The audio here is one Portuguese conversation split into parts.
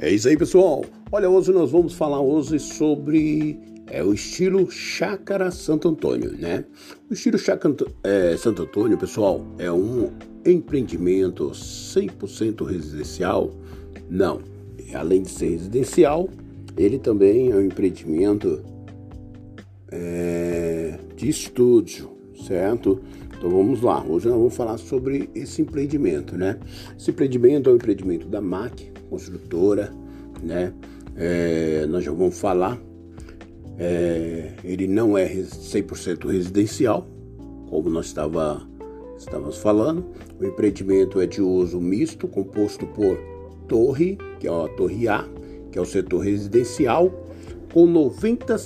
É isso aí, pessoal. Olha, hoje nós vamos falar hoje sobre é, o estilo Chácara Santo Antônio, né? O estilo Chácara é, Santo Antônio, pessoal, é um empreendimento 100% residencial? Não. Além de ser residencial, ele também é um empreendimento é, de estúdio, certo? Então vamos lá, hoje nós vamos falar sobre esse empreendimento, né? Esse empreendimento é um empreendimento da MAC, construtora, né? É, nós já vamos falar. É, ele não é 100% residencial, como nós estava, estávamos falando. O empreendimento é de uso misto, composto por torre, que é a torre A, que é o setor residencial, com 90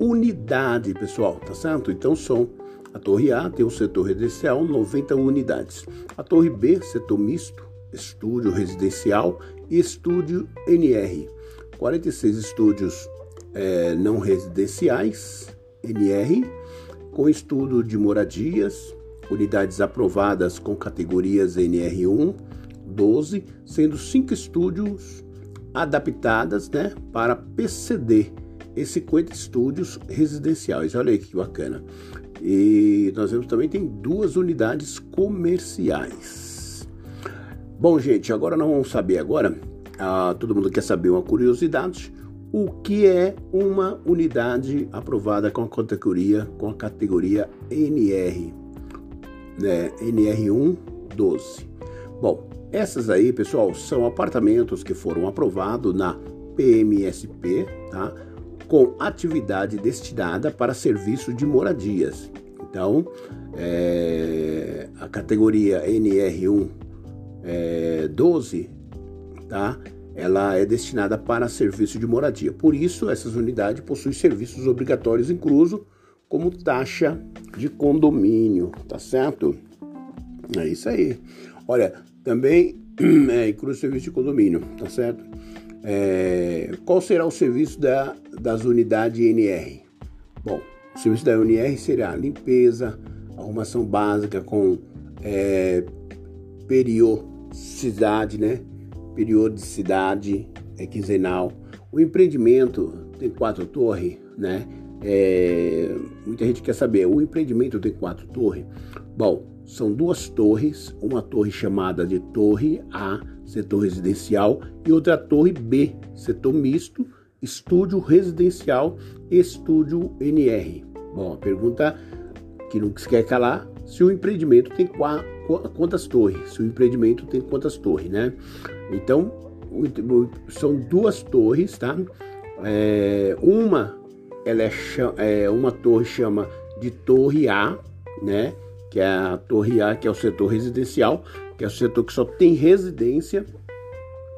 unidades, pessoal, tá certo? Então são a torre A tem o setor residencial, 90 unidades. A torre B, setor misto, estúdio residencial estúdio NR. 46 estúdios é, não residenciais, NR, com estudo de moradias, unidades aprovadas com categorias NR1, 12, sendo 5 estúdios adaptadas né, para PCD e 50 estúdios residenciais. Olha aí que bacana. E nós vemos também tem duas unidades comerciais. Bom, gente, agora nós vamos saber agora, ah, todo mundo quer saber uma curiosidade, o que é uma unidade aprovada com a categoria, com a categoria NR, né, NR1 12. Bom, essas aí, pessoal, são apartamentos que foram aprovados na PMSP, tá? Com atividade destinada para serviço de moradias. Então, é, a categoria NR1 é, 12, tá? ela é destinada para serviço de moradia. Por isso, essas unidades possuem serviços obrigatórios incluso como taxa de condomínio, tá certo? É isso aí. Olha, também é, inclui o serviço de condomínio, tá certo? É, qual será o serviço da, das unidades NR? Bom, o serviço da UNR será limpeza, arrumação básica com é, periodicidade, né? Periodicidade é quinzenal. O empreendimento tem quatro torres, né? É, muita gente quer saber, o empreendimento tem quatro torres? Bom, são duas torres, uma torre chamada de Torre A, setor residencial, e outra torre B, setor misto, estúdio residencial, estúdio NR. Bom, a pergunta que não quer calar, se o empreendimento tem quatro quantas torres, se o empreendimento tem quantas torres, né? Então, são duas torres, tá? É, uma, ela é, é, uma torre chama de Torre A, né? Que é a Torre A, que é o setor residencial, que é o setor que só tem residência,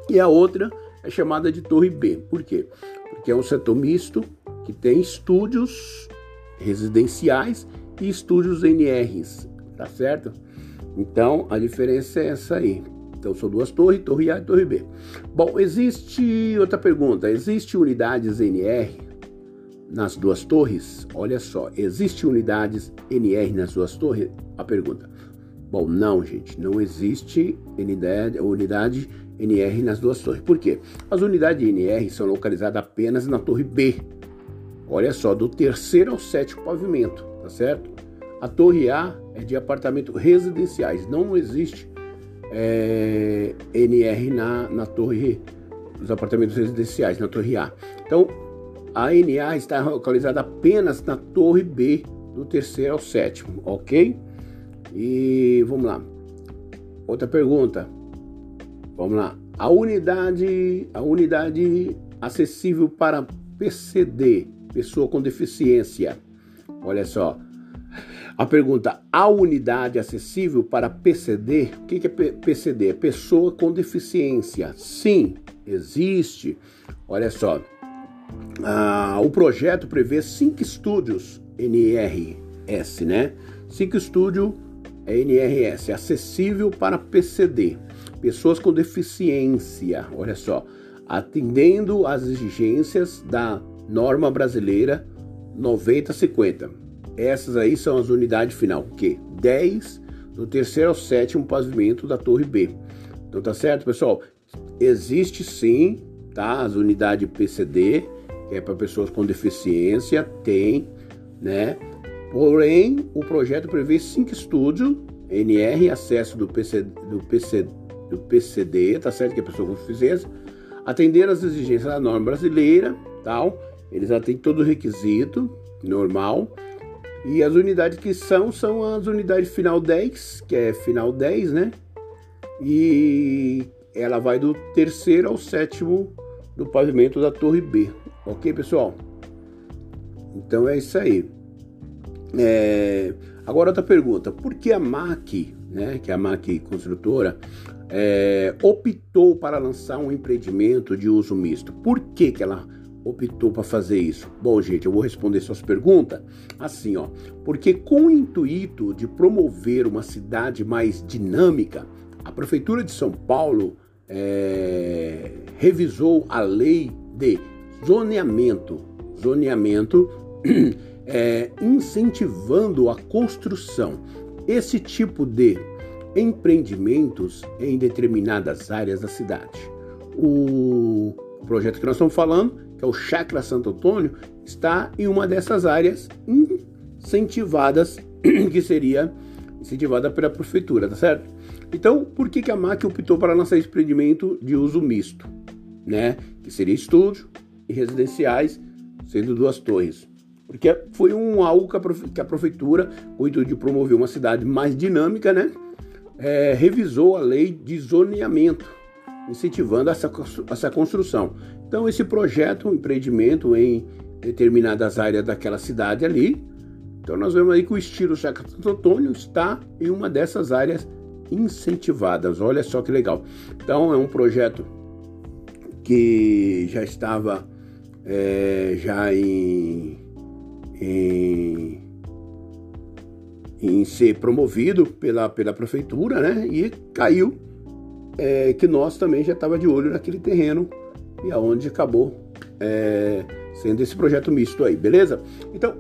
e a outra é chamada de Torre B. Por quê? Porque é um setor misto que tem estúdios residenciais e estúdios NRs, tá certo? Então, a diferença é essa aí. Então, são duas torres, torre A e torre B. Bom, existe outra pergunta. Existe unidades NR nas duas torres? Olha só, existe unidades NR nas duas torres? A pergunta. Bom, não, gente, não existe unidade, unidade NR nas duas torres. Por quê? As unidades NR são localizadas apenas na torre B. Olha só, do terceiro ao sétimo pavimento, tá certo? A torre A é de apartamentos residenciais, não existe é, NR na, na torre dos apartamentos residenciais, na torre A. Então, a NA está localizada apenas na torre B, do terceiro ao sétimo, ok? E vamos lá. Outra pergunta. Vamos lá. A unidade, a unidade acessível para PCD, pessoa com deficiência. Olha só, a pergunta: a unidade acessível para PCD? O que é PCD? É pessoa com deficiência. Sim, existe. Olha só. Ah, o projeto prevê cinco estúdios NRS, né? Cinco estúdios NRS, acessível para PCD. Pessoas com deficiência. Olha só. Atendendo às exigências da norma brasileira 9050. Essas aí são as unidades final, que 10 do terceiro ao sétimo pavimento da torre B. Então tá certo, pessoal? Existe sim tá? As unidades PCD, que é para pessoas com deficiência, tem, né? Porém, o projeto prevê cinco estúdios, NR, acesso do, PC, do, PC, do PCD, tá certo? Que é pessoa com deficiência, atender às exigências da norma brasileira, tal. Eles atendem todo o requisito normal. E as unidades que são, são as unidades final 10, que é final 10, né? E ela vai do terceiro ao sétimo do pavimento da torre B. Ok, pessoal? Então é isso aí. É... Agora outra pergunta: por que a MAC, né, que é a MAC construtora, é, optou para lançar um empreendimento de uso misto? Por que, que ela optou para fazer isso? Bom, gente, eu vou responder suas perguntas assim, ó. Porque com o intuito de promover uma cidade mais dinâmica, a Prefeitura de São Paulo é, revisou a lei de zoneamento, zoneamento é, incentivando a construção. Esse tipo de empreendimentos em determinadas áreas da cidade. O projeto que nós estamos falando, que é o Chacra Santo Antônio, está em uma dessas áreas incentivadas, que seria incentivada pela prefeitura, tá certo? Então, por que, que a MAC optou para lançar esse empreendimento de uso misto? Né? Que seria estúdio e residenciais, sendo duas torres. Porque foi um algo que a prefeitura, com o intuito de promover uma cidade mais dinâmica, né? É, revisou a lei de zoneamento, incentivando essa, essa construção. Então, esse projeto, um empreendimento em determinadas áreas daquela cidade ali, então nós vemos aí que o estilo Antônio está em uma dessas áreas incentivadas. Olha só que legal. Então é um projeto que já estava é, já em, em, em, ser promovido pela, pela prefeitura, né? E caiu é, que nós também já estava de olho naquele terreno e aonde acabou é, sendo esse projeto misto aí, beleza? Então,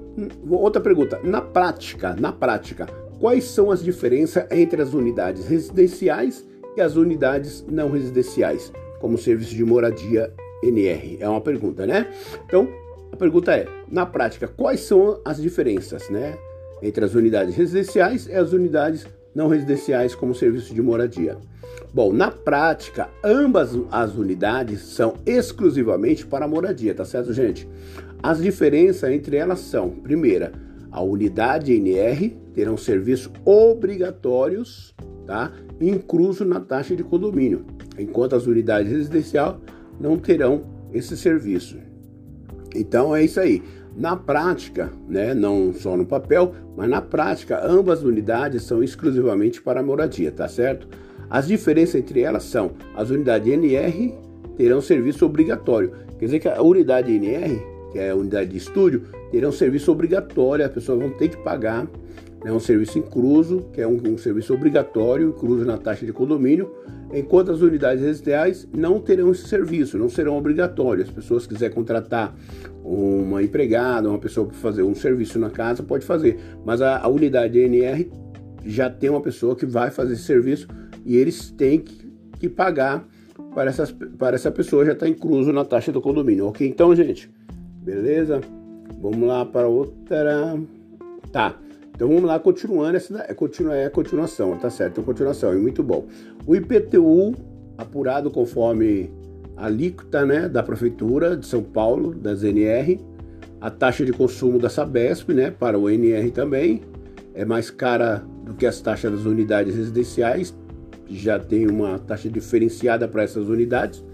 outra pergunta. Na prática, na prática, Quais são as diferenças entre as unidades residenciais e as unidades não residenciais, como serviço de moradia NR? É uma pergunta, né? Então, a pergunta é, na prática, quais são as diferenças, né, entre as unidades residenciais e as unidades não residenciais como serviço de moradia? Bom, na prática, ambas as unidades são exclusivamente para moradia, tá certo, gente? As diferenças entre elas são, primeira, a unidade NR terão serviços obrigatórios, tá? Incluso na taxa de condomínio, enquanto as unidades residenciais não terão esse serviço. Então é isso aí. Na prática, né, não só no papel, mas na prática, ambas unidades são exclusivamente para moradia, tá certo? As diferenças entre elas são: as unidades NR terão serviço obrigatório, quer dizer que a unidade NR que é a unidade de estúdio, terá um serviço obrigatório, as pessoas vão ter que pagar né, um serviço incluso, que é um, um, serviço obrigatório, incluso na taxa de condomínio, enquanto as unidades residenciais não terão esse serviço, não serão obrigatórios. As pessoas quiserem contratar uma empregada, uma pessoa para fazer um serviço na casa, pode fazer, mas a, a unidade NR já tem uma pessoa que vai fazer esse serviço e eles têm que, pagar para, essas, para essa pessoa já está incluso na taxa do condomínio, ok? Então, gente, Beleza? Vamos lá para outra. Tá. Então vamos lá, continuando. Essa é, continua, é a continuação, tá certo? É continuação, é muito bom. O IPTU, apurado conforme a alíquota né, da Prefeitura de São Paulo, da ZNR, a taxa de consumo da Sabesp, né, para o NR também, é mais cara do que as taxas das unidades residenciais, já tem uma taxa diferenciada para essas unidades.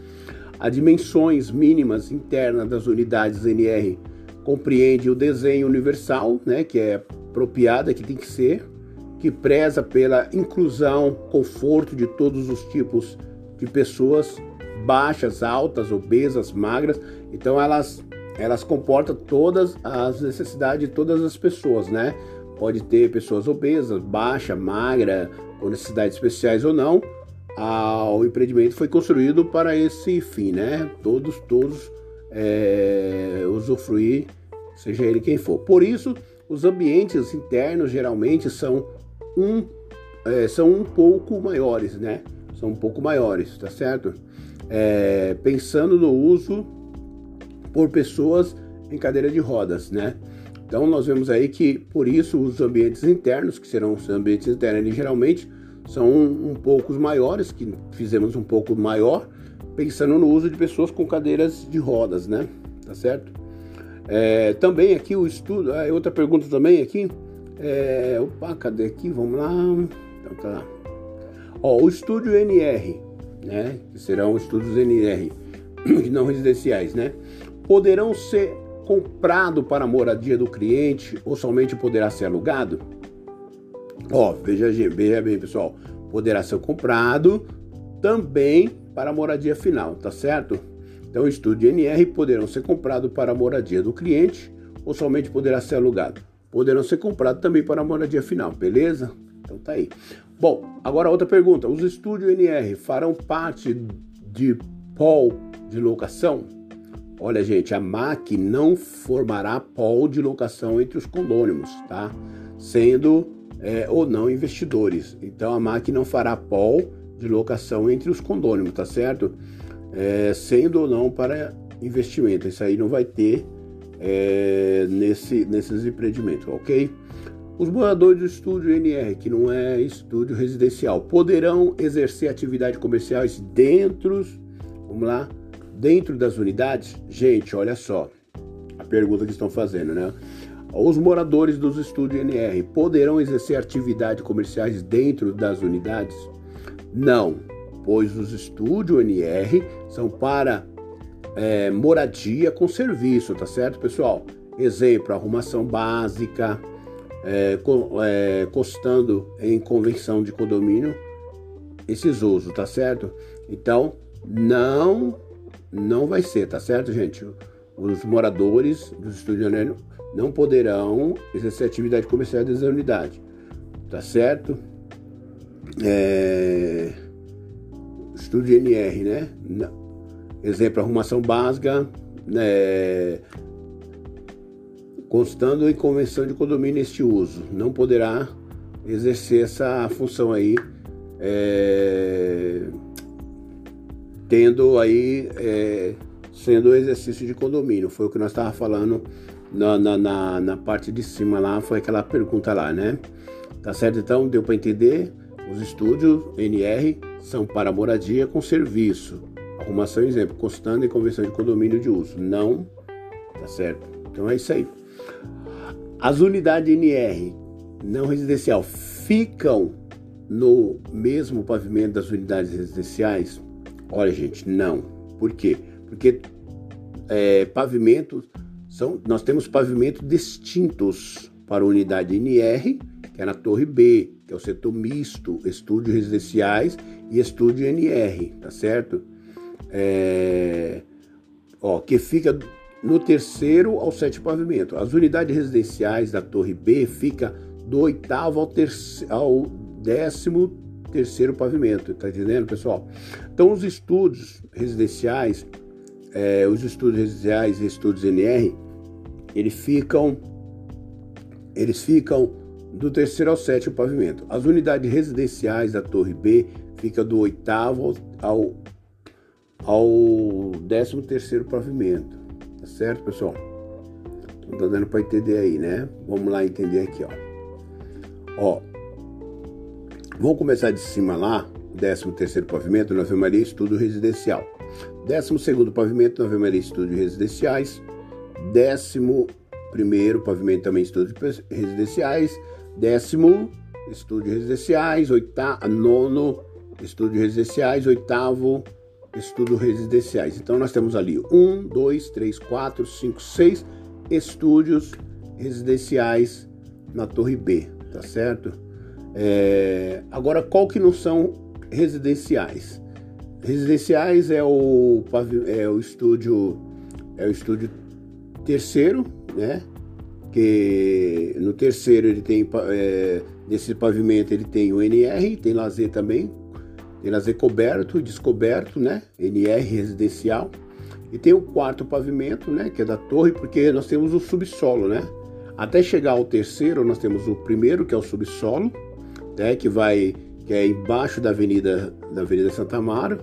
As dimensões mínimas internas das unidades NR compreende o desenho universal, né, que é apropriada, que tem que ser, que preza pela inclusão, conforto de todos os tipos de pessoas, baixas, altas, obesas, magras. Então elas elas comportam todas as necessidades de todas as pessoas, né? Pode ter pessoas obesas, baixa, magra, com necessidades especiais ou não, o empreendimento foi construído para esse fim, né? Todos, todos é, usufruir, seja ele quem for. Por isso, os ambientes internos geralmente são um, é, são um pouco maiores, né? São um pouco maiores, tá certo? é, pensando no uso por pessoas em cadeira de rodas, né? Então nós vemos aí que por isso os ambientes internos, que serão os ambientes internos, geralmente são um, um pouco maiores, que fizemos um pouco maior, pensando no uso de pessoas com cadeiras de rodas, né? Tá certo? É, também aqui o estudo, ah, outra pergunta também aqui, é, opa, cadê aqui? Vamos lá. Então tá. Ó, o estúdio NR, né? Que serão estudos NR, não residenciais, né? Poderão ser comprado para a moradia do cliente ou somente poderá ser alugado? Ó, veja, veja bem, pessoal. Poderá ser comprado também para a moradia final, tá certo? Então, o estúdio NR poderão ser comprados para a moradia do cliente ou somente poderá ser alugado. Poderão ser comprados também para a moradia final, beleza? Então tá aí. Bom, agora outra pergunta. Os estúdios NR farão parte de pol de locação? Olha, gente, a MAC não formará pol de locação entre os condôminos, tá? Sendo é, ou não investidores. Então a MAC não fará pol de locação entre os condôminos, tá certo? É, sendo ou não para investimento. Isso aí não vai ter é, nesse, nesses empreendimentos, ok? Os moradores do estúdio NR, que não é estúdio residencial, poderão exercer atividades comerciais dentro, vamos lá, dentro das unidades? Gente, olha só a pergunta que estão fazendo, né? Os moradores dos estúdios NR poderão exercer atividades comerciais dentro das unidades? Não, pois os estúdios NR são para é, moradia com serviço, tá certo, pessoal? Exemplo, arrumação básica, é, co, é, costando em convenção de condomínio, esses usos, tá certo? Então, não não vai ser, tá certo, gente? Os moradores dos estúdios não poderão exercer atividade comercial dessa unidade, tá certo? É... Estúdio NR, né? Exemplo, arrumação básica, né? constando em convenção de condomínio este uso, não poderá exercer essa função aí. É tendo aí, é, sendo exercício de condomínio. Foi o que nós estávamos falando na, na, na, na, parte de cima lá, foi aquela pergunta lá, né? Tá certo? Então, deu para entender? Os estúdios NR são para moradia com serviço. Arrumação, exemplo, constando em convenção de condomínio de uso. Não, tá certo? Então é isso aí. As unidades NR não residencial ficam no mesmo pavimento das unidades residenciais? Olha, gente, não. Por quê? Porque é, pavimentos são, nós temos pavimentos distintos para a unidade NR, que é na Torre B, que é o setor misto, estúdios residenciais e estúdio NR, tá certo? É, ó, que fica no terceiro ao sétimo pavimento. As unidades residenciais da Torre B fica do oitavo ao, terceiro, ao décimo terceiro pavimento, tá entendendo, pessoal? Então, os estudos residenciais, é, os estudos residenciais e estudos NR, eles ficam, eles ficam do terceiro ao sétimo pavimento. As unidades residenciais da Torre B ficam do oitavo ao, ao décimo terceiro pavimento, tá certo, pessoal? Então, tá dando para entender aí, né? Vamos lá entender aqui, ó. Ó, Vamos começar de cima lá, 13 terceiro pavimento, Nova Maria Estudo Residencial. 12 segundo pavimento, Nova Maria Estúdios Residenciais. 11 primeiro pavimento também Estúdios Residenciais. Décimo, Estúdios Residenciais. Oitavo, nono, Estúdios Residenciais. Oitavo, Estudos Residenciais. Então nós temos ali um, dois, três, quatro, cinco, seis estúdios residenciais na Torre B, tá certo? É, agora, qual que não são residenciais? Residenciais é o, é o estúdio é o estúdio terceiro, né? Que no terceiro ele tem é, nesse pavimento ele tem o NR, tem lazer também, tem lazer coberto, descoberto, né? NR residencial. E tem o quarto pavimento, né? Que é da torre, porque nós temos o subsolo, né? Até chegar ao terceiro, nós temos o primeiro, que é o subsolo, né, que vai que é embaixo da Avenida da Avenida Santa Amaro,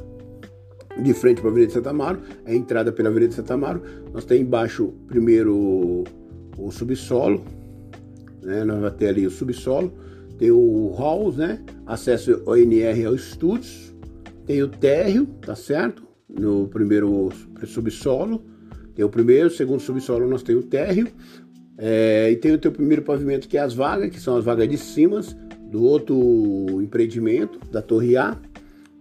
de frente para a Avenida Santa Amaro, é a entrada pela Avenida Santa Amaro. Nós temos embaixo primeiro o subsolo, né? Nós vamos ter ali o subsolo, tem o halls, né? Acesso ONR aos estúdios, tem o térreo, tá certo? No primeiro subsolo, tem o primeiro, segundo subsolo nós temos o térreo, é, e tem o teu primeiro pavimento que é as vagas, que são as vagas de cima do outro empreendimento da Torre A,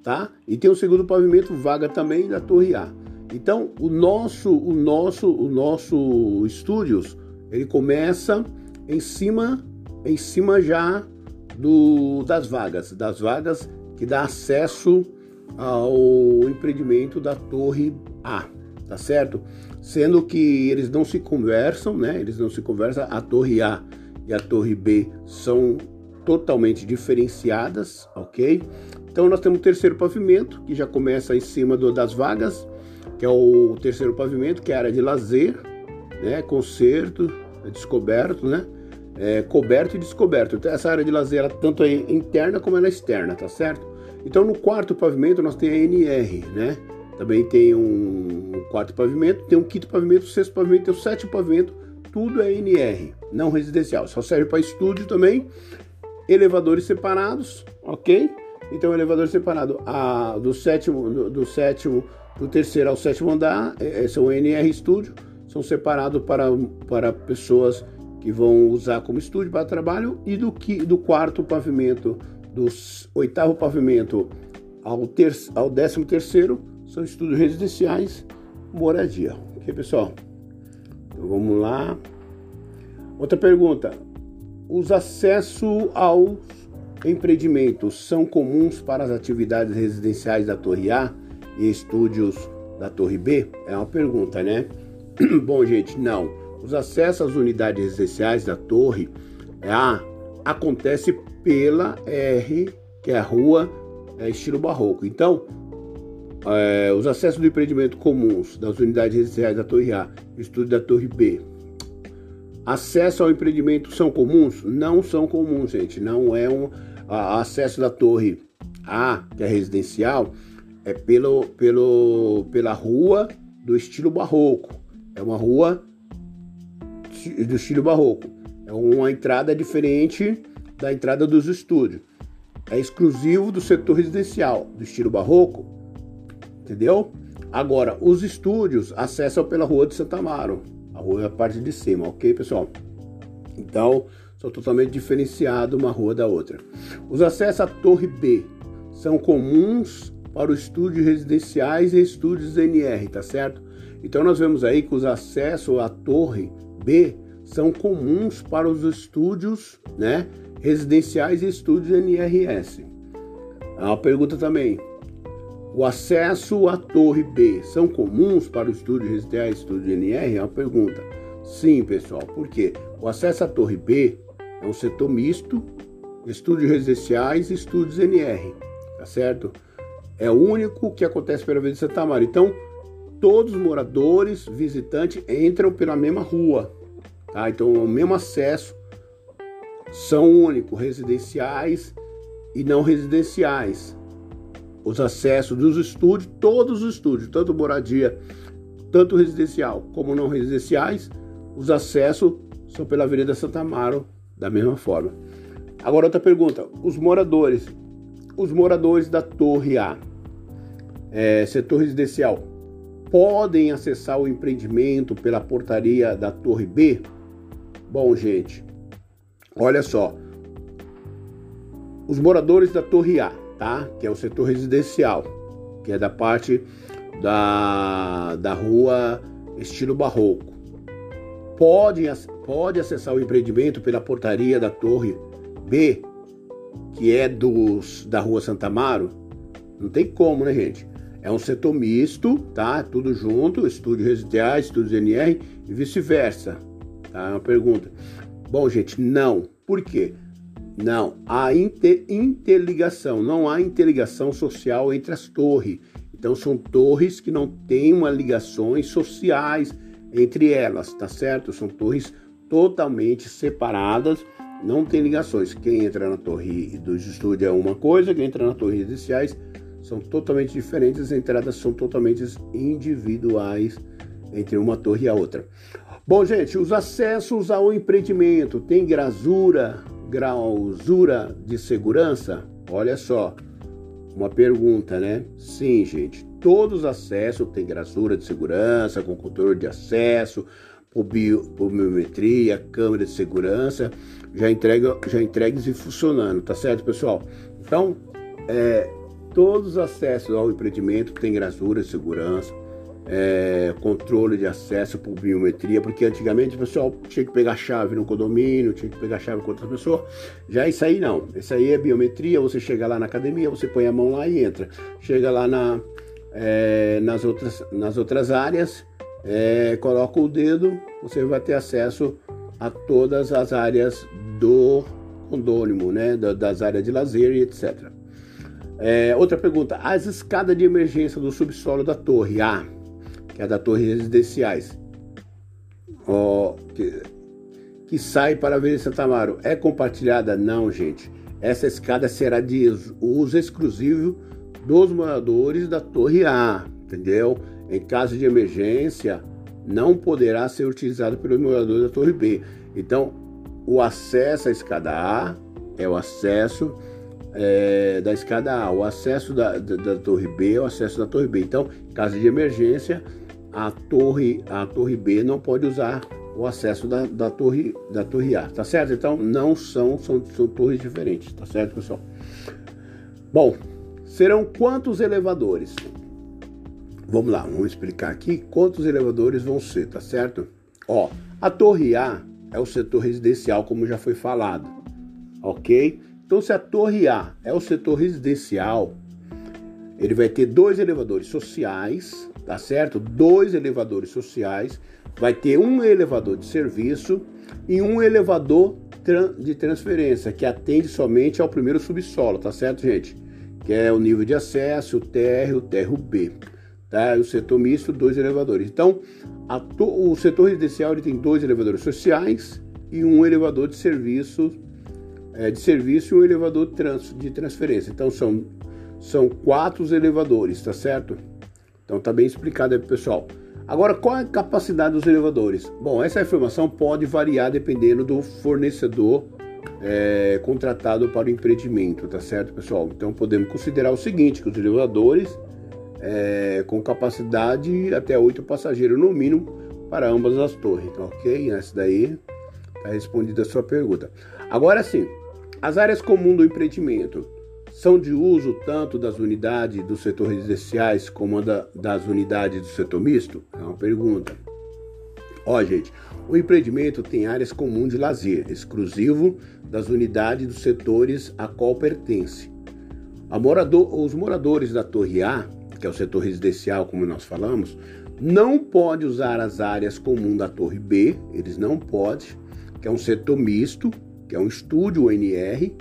tá? E tem o segundo pavimento vaga também da Torre A. Então, o nosso, o nosso, o nosso estúdios, ele começa em cima, em cima já do, das vagas, das vagas que dá acesso ao empreendimento da Torre A, tá certo? Sendo que eles não se conversam, né? Eles não se conversam. A Torre A e a Torre B são totalmente diferenciadas, ok? Então nós temos o terceiro pavimento, que já começa em cima do, das vagas, que é o terceiro pavimento, que é a área de lazer, né, concerto, descoberto, né, é, coberto e descoberto. Então essa área de lazer, ela, tanto é interna como ela é externa, tá certo? Então no quarto pavimento nós temos a NR, né, também tem um quarto pavimento, tem um quinto pavimento, sexto pavimento, tem o sétimo pavimento, tudo é NR, não residencial, só serve para estúdio também, elevadores separados, ok? Então, elevador separado a, do sétimo, do, do, sétimo, do terceiro ao sétimo andar, é, é são NR Studio, são separados para, para pessoas que vão usar como estúdio para trabalho e do, que, do quarto pavimento, do oitavo pavimento ao, ter, ao décimo terceiro, são estúdios residenciais, moradia. Ok, pessoal? Então, vamos lá. Outra pergunta. Os acessos aos empreendimentos são comuns para as atividades residenciais da Torre A e estúdios da Torre B? É uma pergunta, né? Bom, gente, não. Os acessos às unidades residenciais da Torre A acontece pela R, que é a rua é, estilo barroco. Então, é, os acessos do empreendimento comuns das unidades residenciais da Torre A e estúdio da Torre B acesso ao empreendimento são comuns? Não são comuns, gente. Não é um a, acesso da torre A, que é residencial, é pelo, pelo, pela rua do estilo barroco. É uma rua do estilo barroco. É uma entrada diferente da entrada dos estúdios. É exclusivo do setor residencial, do estilo barroco. Entendeu? Agora, os estúdios acessam pela rua de Santa Amaro. A rua é a parte de cima, ok, pessoal? Então, são totalmente diferenciados uma rua da outra. Os acessos à Torre B são comuns para os estúdios residenciais e estúdios NR, tá certo? Então nós vemos aí que os acessos à Torre B são comuns para os estúdios, né, residenciais e estúdios NRS. Uma pergunta também. O acesso à Torre B são comuns para os estúdios residenciais e estúdios NR? É uma pergunta. Sim, pessoal. Por quê? O acesso à Torre B é um setor misto, estúdios residenciais e estúdios NR, tá certo? É o único que acontece pela Avenida Santa Maria. Então, todos os moradores, visitantes, entram pela mesma rua, tá? Então, o mesmo acesso são únicos, residenciais e não residenciais. Os acessos dos estúdios, todos os estúdios, tanto moradia, tanto residencial como não residenciais, os acessos são pela Avenida Santa Amaro, da mesma forma. Agora outra pergunta: os moradores, os moradores da Torre A, é, setor residencial, podem acessar o empreendimento pela portaria da Torre B? Bom, gente, olha só. Os moradores da Torre A, tá? Que é o setor residencial, que é da parte da, da rua estilo barroco pode, pode acessar o empreendimento pela portaria da Torre B, que é dos, da Rua Santa Amaro? Não tem como, né, gente? É um setor misto, tá? Tudo junto, estúdio residenciais, estúdios NR e vice-versa. Tá? É uma pergunta. Bom, gente, não. Por quê? Não, há inter, interligação, não há interligação social entre as torres. Então são torres que não têm uma ligações sociais, entre elas, tá certo? São torres totalmente separadas, não tem ligações. Quem entra na torre dos estúdios é uma coisa, quem entra na torre residenciais são totalmente diferentes, as entradas são totalmente individuais entre uma torre e a outra. Bom, gente, os acessos ao empreendimento tem grasura, grausura de segurança? Olha só, uma pergunta, né? Sim, gente, todos os acessos têm grasura de segurança, com controle de acesso, biometria, câmera de segurança, já, entrega, já entregues e funcionando, tá certo, pessoal? Então, é, todos os acessos ao empreendimento têm grasura de segurança, é, controle de acesso por biometria, porque antigamente o pessoal tinha que pegar chave no condomínio, tinha que pegar chave com outra pessoa. Já isso aí não. Isso aí é biometria, você chega lá na academia, você põe a mão lá e entra. Chega lá na, é, nas, outras, nas outras áreas, é, coloca o dedo, você vai ter acesso a todas as áreas do condômino, né? Das áreas de lazer e etc. É, outra pergunta: as escadas de emergência do subsolo da torre A que é da Torre Residenciais, ó, que, que sai para a Avenida Santa Amaro, é compartilhada? Não, gente. Essa escada será de uso exclusivo dos moradores da Torre A, entendeu? Em caso de emergência, não poderá ser utilizado pelos moradores da Torre B. Então, o acesso à escada A é o acesso é, da escada A, o acesso da, da, da, Torre B é o acesso da Torre B. Então, em caso de emergência, a torre, a torre B não pode usar o acesso da, da, torre, da torre A, tá certo? Então não são, são, são torres diferentes, tá certo, pessoal? Bom, serão quantos elevadores? Vamos lá, vamos explicar aqui quantos elevadores vão ser, tá certo? Ó, a torre A é o setor residencial, como já foi falado, ok? Então, se a torre A é o setor residencial, ele vai ter dois elevadores sociais, tá certo? Dois elevadores sociais, vai ter um elevador de serviço e um elevador de transferência que atende somente ao primeiro subsolo, tá certo, gente? Que é o nível de acesso, o TR, o TR B, tá? O setor misto, dois elevadores. Então, o setor residencial ele tem dois elevadores sociais e um elevador de serviço, é, de serviço e um elevador trans, de transferência. Então, são são quatro elevadores, tá certo? Então tá bem explicado aí pro pessoal. Agora, qual é a capacidade dos elevadores? Bom, essa informação pode variar dependendo do fornecedor é, contratado para o empreendimento, tá certo, pessoal? Então podemos considerar o seguinte, que os elevadores é, com capacidade até oito passageiros no mínimo para ambas as torres, ok? Essa daí está respondida a sua pergunta. Agora sim, as áreas comuns do empreendimento são de uso tanto das unidades do setor residenciais como da, das unidades do setor misto? É uma pergunta. Ó, gente, o empreendimento tem áreas comuns de lazer, exclusivo das unidades dos setores a qual pertence. A morador, os moradores da Torre A, que é o setor residencial, como nós falamos, não pode usar as áreas comuns da Torre B, eles não podem, que é um setor misto, que é um estúdio UNR,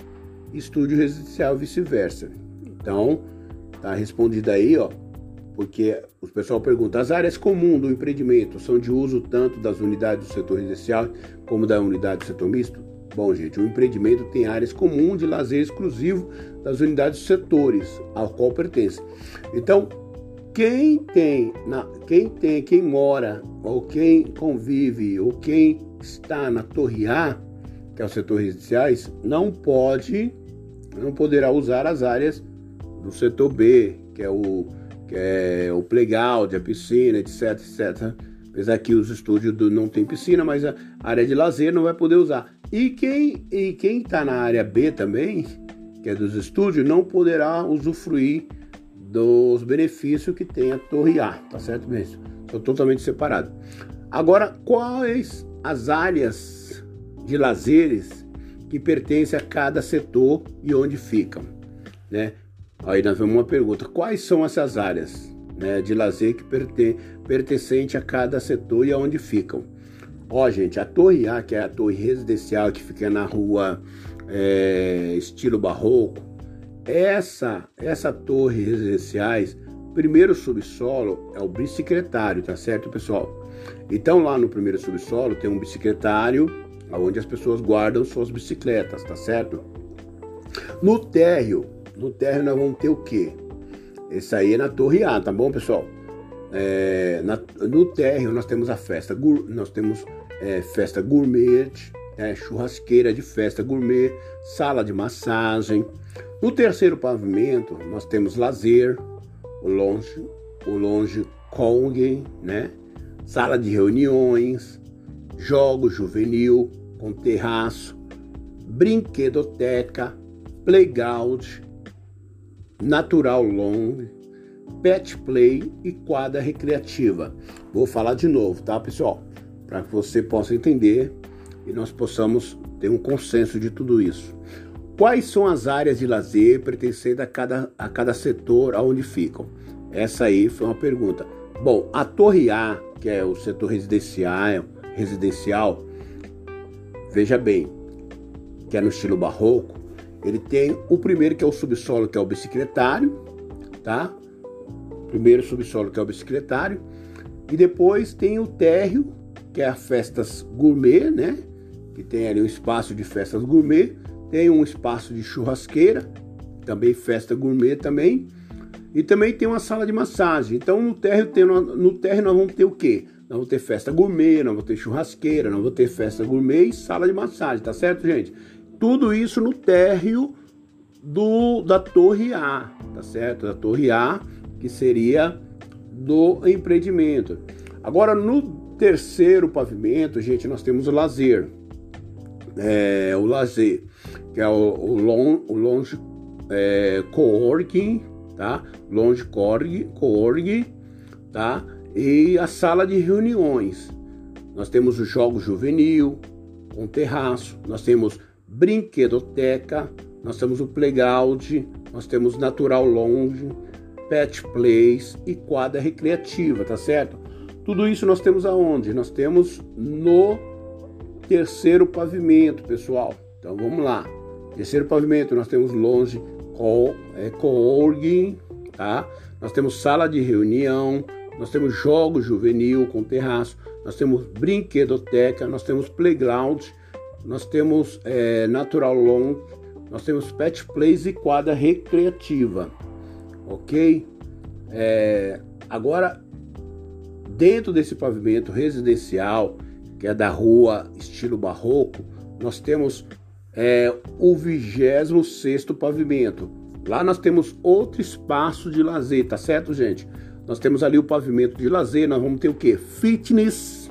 estúdio residencial vice-versa. Então, tá respondido aí, ó, porque o pessoal pergunta: as áreas comuns do empreendimento são de uso tanto das unidades do setor residencial como da unidade do setor misto? Bom, gente, o empreendimento tem áreas comuns de lazer exclusivo das unidades dos setores ao qual pertence. Então, quem tem, na, quem tem, quem mora, ou quem convive, ou quem está na torre A, que é o setor residenciais, não pode não poderá usar as áreas do setor B, que é o, que é o playground, a piscina, etc, etc. Apesar que os estúdios do, não tem piscina, mas a área de lazer não vai poder usar. E quem e quem está na área B também, que é dos estúdios, não poderá usufruir dos benefícios que tem a Torre A, tá certo mesmo? São totalmente separados. Agora, quais as áreas de lazeres que pertence a cada setor e onde ficam, né? Aí nós vemos uma pergunta: quais são essas áreas né, de lazer que perten pertencente a cada setor e aonde ficam? Ó, gente, a Torre A, que é a torre residencial que fica na rua é, estilo barroco, essa essa torre residenciais, primeiro subsolo é o bicicletário, tá certo, pessoal? Então lá no primeiro subsolo tem um bicicletário onde as pessoas guardam suas bicicletas, tá certo? No térreo, no térreo nós vamos ter o quê? Esse aí é na Torre A, tá bom, pessoal? É, na, no térreo nós temos a festa, nós temos é, festa gourmet, é, churrasqueira de festa gourmet, sala de massagem. No terceiro pavimento nós temos lazer, o longe, o longe Kong, né? Sala de reuniões, jogos juvenil com terraço, brinquedoteca, playground, natural long, pet play e quadra recreativa. Vou falar de novo, tá, pessoal? Para que você possa entender e nós possamos ter um consenso de tudo isso. Quais são as áreas de lazer pertencendo a cada, a cada setor aonde ficam? Essa aí foi uma pergunta. Bom, a Torre A, que é o setor residencial, residencial, veja bem, que é no estilo barroco, ele tem o primeiro que é o subsolo, que é o bicicletário, tá? Primeiro subsolo que é o bicicletário, e depois tem o térreo, que é a festas gourmet, né? Que tem ali um espaço de festas gourmet, tem um espaço de churrasqueira, também festa gourmet também, e também tem uma sala de massagem. Então no térreo, tem, no térreo nós vamos ter o quê? Nós vamos ter festa gourmet, nós vamos ter churrasqueira, nós vamos ter festa gourmet e sala de massagem, tá certo, gente? Tudo isso no térreo do, da Torre A, tá certo? Da Torre A, que seria do empreendimento. Agora, no terceiro pavimento, gente, nós temos o lazer. É, o lazer, que é o, o, long, o longe é, coworking, tá? Longe coworking, tá? E a sala de reuniões. Nós temos o jogo juvenil, com terraço, nós temos brinquedoteca, nós temos o playground, nós temos natural lounge, pet place e quadra recreativa, tá certo? Tudo isso nós temos aonde? Nós temos no terceiro pavimento, pessoal. Então vamos lá. Terceiro pavimento, nós temos longe co, é, coworking, tá? Nós temos sala de reunião, nós temos jogos juvenil com terraço, nós temos brinquedoteca, nós temos playground, nós temos é, natural lawn, nós temos pet plays e quadra recreativa, ok? É, agora, dentro desse pavimento residencial, que é da rua estilo barroco, nós temos é, o 26 pavimento. Lá nós temos outro espaço de lazer, tá certo, gente? Nós temos ali o pavimento de lazer, nós vamos ter o que? Fitness,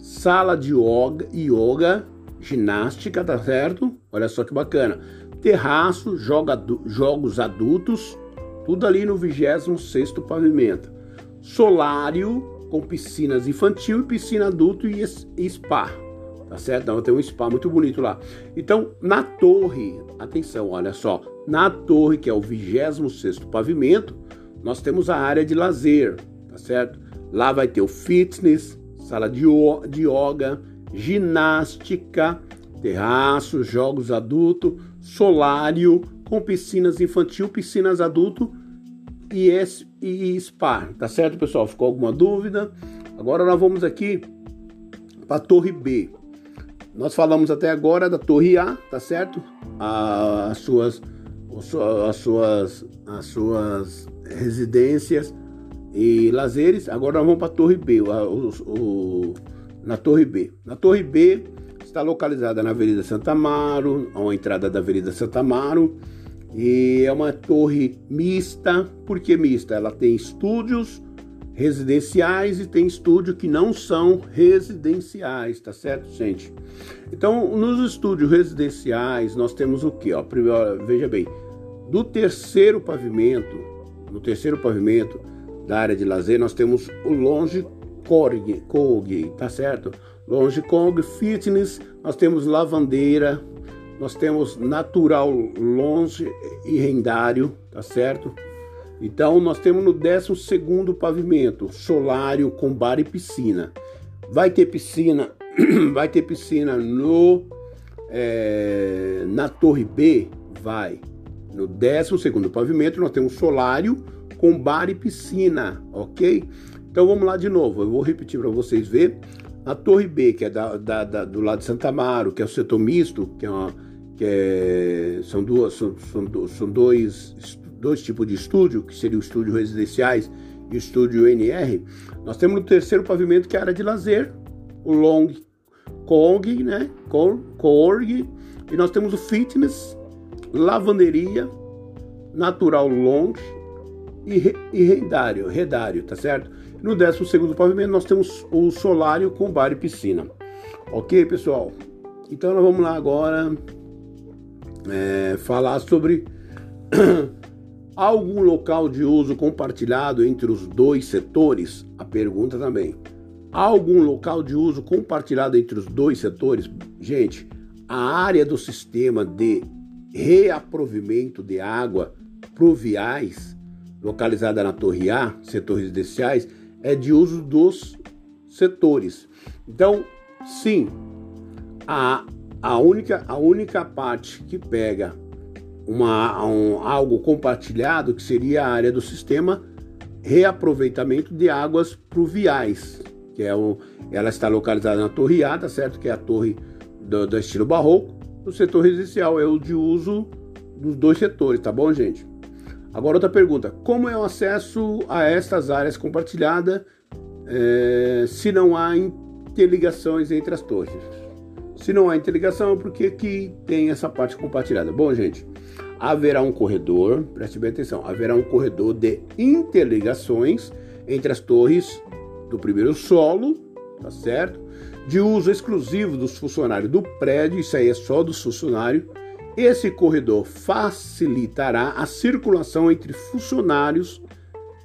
sala de yoga, yoga, ginástica, tá certo? Olha só que bacana. Terraço, joga, jogos adultos, tudo ali no 26 pavimento. Solário com piscinas infantil, piscina adulto e, e spa. Tá certo? Então tem um spa muito bonito lá. Então, na torre, atenção, olha só, na torre, que é o 26 pavimento, nós temos a área de lazer, tá certo? Lá vai ter o fitness, sala de, de yoga, ginástica, terraço, jogos adulto, solário, com piscinas infantil, piscinas adulto e, e spa, tá certo, pessoal? Ficou alguma dúvida? Agora nós vamos aqui para a Torre B. Nós falamos até agora da Torre A, tá certo? As suas, as suas, as suas residências e lazeres. Agora nós vamos para a Torre B, o, o, na Torre B. Na Torre B está localizada na Avenida Santa Amaro, a entrada da Avenida Santa Amaro. E é uma torre mista. Por que mista? Ela tem estúdios residenciais e tem estúdio que não são residenciais, tá certo, gente? Então, nos estúdios residenciais, nós temos o que? Primeiro, veja bem, do terceiro pavimento, no terceiro pavimento da área de lazer, nós temos o Longe Korg, Kog, tá certo? Longe Kong Fitness, nós temos lavandeira, nós temos natural longe e rendário, tá certo? Então nós temos no 12 pavimento, solário com bar e piscina. Vai ter piscina, vai ter piscina no é, na Torre B, vai. No 12 pavimento nós temos solário com bar e piscina, ok? Então vamos lá de novo, eu vou repetir para vocês ver. A Torre B, que é da, da, da, do lado de Santa Amaro, que é o setor misto, que, é uma, que é, são, duas, são, são, são dois dois tipos de estúdio, que seria o estúdio residenciais e o estúdio NR, nós temos no terceiro pavimento que é a área de lazer, o long Kong, né? Korg, e nós temos o fitness, lavanderia, natural long e, e redário, redário, tá certo? No 12 segundo pavimento nós temos o solário com bar e piscina. Ok, pessoal? Então nós vamos lá agora é, falar sobre algum local de uso compartilhado entre os dois setores? A pergunta também. Algum local de uso compartilhado entre os dois setores? Gente, a área do sistema de reaprovimento de água pluviais, localizada na Torre A, setor residenciais, é de uso dos setores. Então, sim, a, a, única, a única parte que pega uma, um, algo compartilhado, que seria a área do sistema reaproveitamento de águas pluviais, que é o, ela está localizada na Torre A, tá certo? Que é a torre do, do estilo barroco. O setor residencial é o de uso dos dois setores, tá bom, gente? Agora outra pergunta: como é o acesso a estas áreas compartilhadas é, se não há interligações entre as torres? Se não há interligação, por que, que tem essa parte compartilhada? Bom, gente, haverá um corredor, preste bem atenção, haverá um corredor de interligações entre as torres do primeiro solo, tá certo? De uso exclusivo dos funcionários do prédio, isso aí é só dos funcionários. Esse corredor facilitará a circulação entre funcionários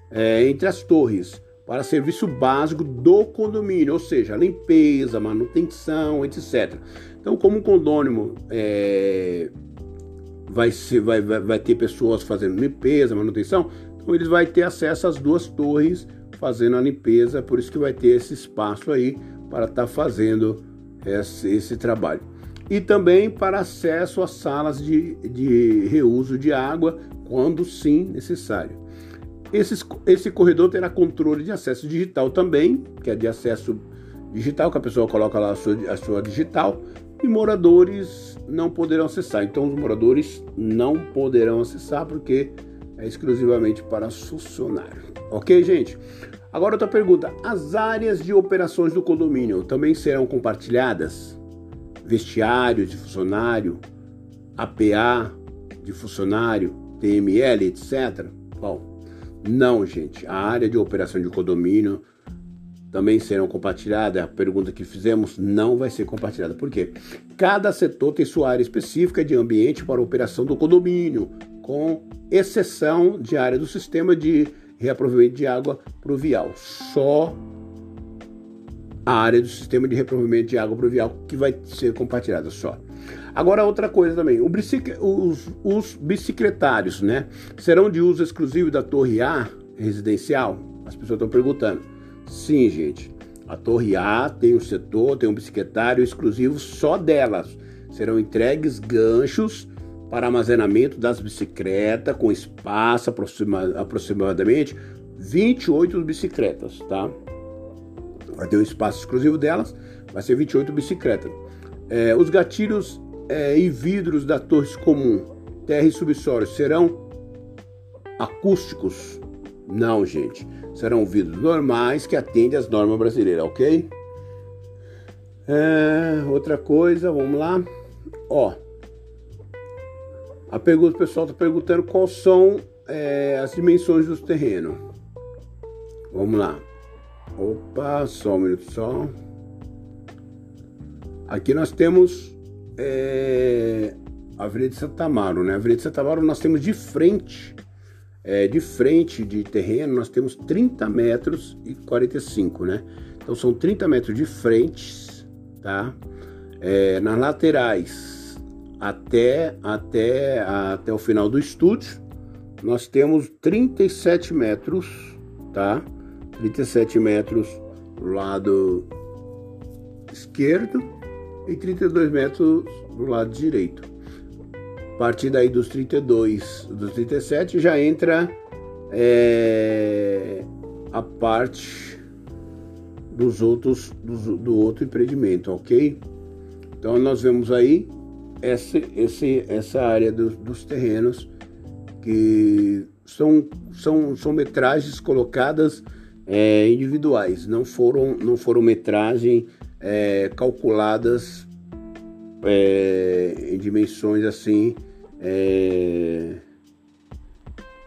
é, entre as torres para serviço básico do condomínio, ou seja, limpeza, manutenção, etc. Então, como o condômino é, vai, ser, vai, vai, vai ter pessoas fazendo limpeza, manutenção, então eles vão ter acesso às duas torres fazendo a limpeza, por isso que vai ter esse espaço aí para estar tá fazendo esse, esse, trabalho. E também para acesso às salas de, de reuso de água, quando sim necessário. Esse, esse corredor terá controle de acesso digital também, que é de acesso digital, que a pessoa coloca lá a sua, a sua digital, e moradores não poderão acessar. Então, os moradores não poderão acessar porque é exclusivamente para funcionário. Ok, gente? Agora outra pergunta: as áreas de operações do condomínio também serão compartilhadas? Vestiário de funcionário, APA de funcionário, TML, etc. Bom, não, gente. A área de operação de condomínio também serão compartilhadas. A pergunta que fizemos não vai ser compartilhada. Por quê? Cada setor tem sua área específica de ambiente para operação do condomínio, com exceção de área do sistema de reaproveitamento de água pluvial. Só a área do sistema de reaproveitamento de água pluvial que vai ser compartilhada só. Agora outra coisa também, os, os, bicicletários, né, serão de uso exclusivo da Torre A residencial? As pessoas estão perguntando. Sim, gente. A Torre A tem um setor, tem um bicicletário exclusivo só delas. Serão entregues ganchos para armazenamento das bicicletas com espaço aproxima, aproximadamente 28 bicicletas, tá? Vai ter um espaço exclusivo delas, vai ser 28 bicicletas. É, os gatilhos é, e vidros da torre comum, terra e subsolo, serão acústicos? Não, gente. Serão vidros normais que atendem às normas brasileiras, ok? É, outra coisa, vamos lá. Ó, a pergunta, o pessoal está perguntando quais são é, as dimensões dos terrenos. Vamos lá. Opa, só um minuto só. Aqui nós temos é, a Avenida de Santa Amaro, né? A Avenida de Santa Amaro nós temos de frente, é, de frente de terreno, nós temos 30 metros e 45, né? Então são 30 metros de frente, tá? É, nas laterais até, até, até o final do estúdio, nós temos 37 metros, tá? 37 metros do lado esquerdo e 32 metros do lado direito. A partir daí dos 32, dos 37 já entra é, a parte dos outros do, do outro empreendimento, ok? Então nós vemos aí esse, esse, essa área do, dos terrenos que são, são, são metragens colocadas é, individuais, não foram, não foram metragens é, calculadas é, em dimensões assim é,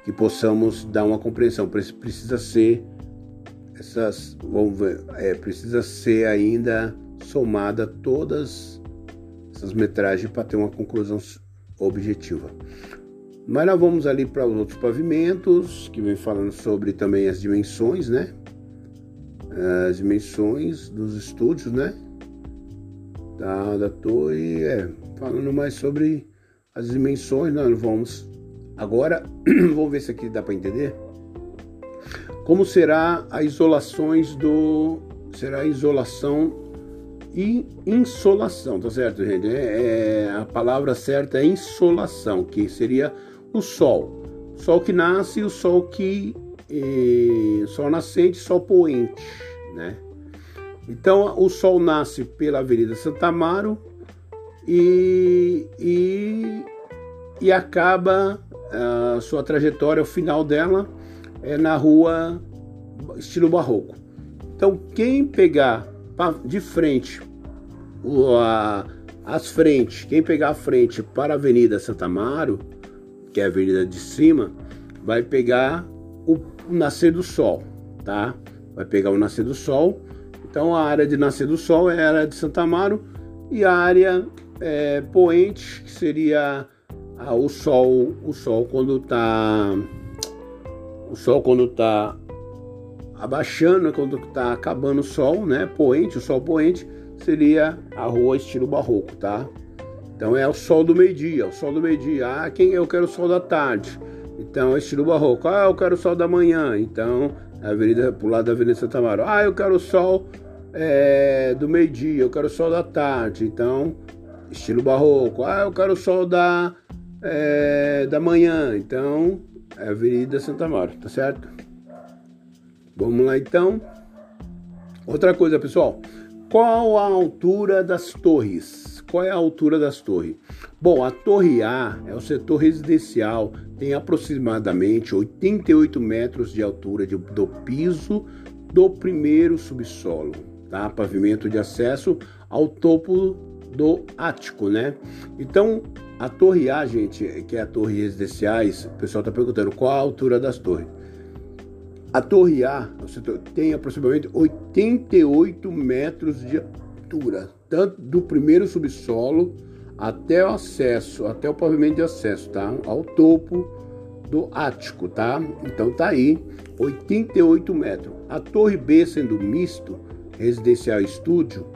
que possamos dar uma compreensão. Precisa ser essas, vamos ver, é, precisa ser ainda somada todas essas metragens para ter uma conclusão objetiva. Mas nós vamos ali para os outros pavimentos, que vem falando sobre também as dimensões, né? As dimensões dos estúdios, né? Da, da torre, é, falando mais sobre as dimensões, nós vamos agora, vamos ver se aqui dá para entender. Como será a isolações do, será a isolação e insolação, tá certo, gente? É, é, a palavra certa é insolação, que seria o sol. Sol que nasce o sol que. É, sol nascente sol poente, né? Então, o sol nasce pela Avenida Santa Amaro e, e, e acaba a sua trajetória, o final dela é na rua estilo barroco. Então, quem pegar de frente, as frentes, quem pegar a frente para a Avenida Santa Amaro, que é a avenida de cima, vai pegar o nascer do sol, tá? Vai pegar o nascer do sol. Então a área de nascer do sol é a área de Santa Amaro e a área é, poente, que seria o sol, o sol quando tá o sol quando tá abaixando, quando está acabando o sol, né? Poente, o sol poente seria a rua estilo barroco, tá? Então é o sol do meio-dia, o sol do meio-dia. Ah, quem eu quero o sol da tarde. Então é estilo barroco. Ah, eu quero o sol da manhã. Então a avenida pro lado da Avenida Santa Maria. Ah, eu quero o sol é, do meio-dia, eu quero o sol da tarde. Então estilo barroco. Ah, eu quero o sol da é, da manhã. Então é a Avenida Santa Maria, tá certo? Vamos lá então. Outra coisa, pessoal. Qual a altura das torres? Qual é a altura das torres? Bom, a torre A é o setor residencial, tem aproximadamente 88 metros de altura de, do piso do primeiro subsolo, tá? Pavimento de acesso ao topo do ático, né? Então, a torre A, gente, que é a torre residenciais, o pessoal está perguntando qual a altura das torres. A Torre A tem aproximadamente 88 metros de altura, tanto do primeiro subsolo até o acesso, até o pavimento de acesso, tá? Ao topo do ático, tá? Então tá aí, 88 metros. A Torre B sendo misto, residencial estúdio,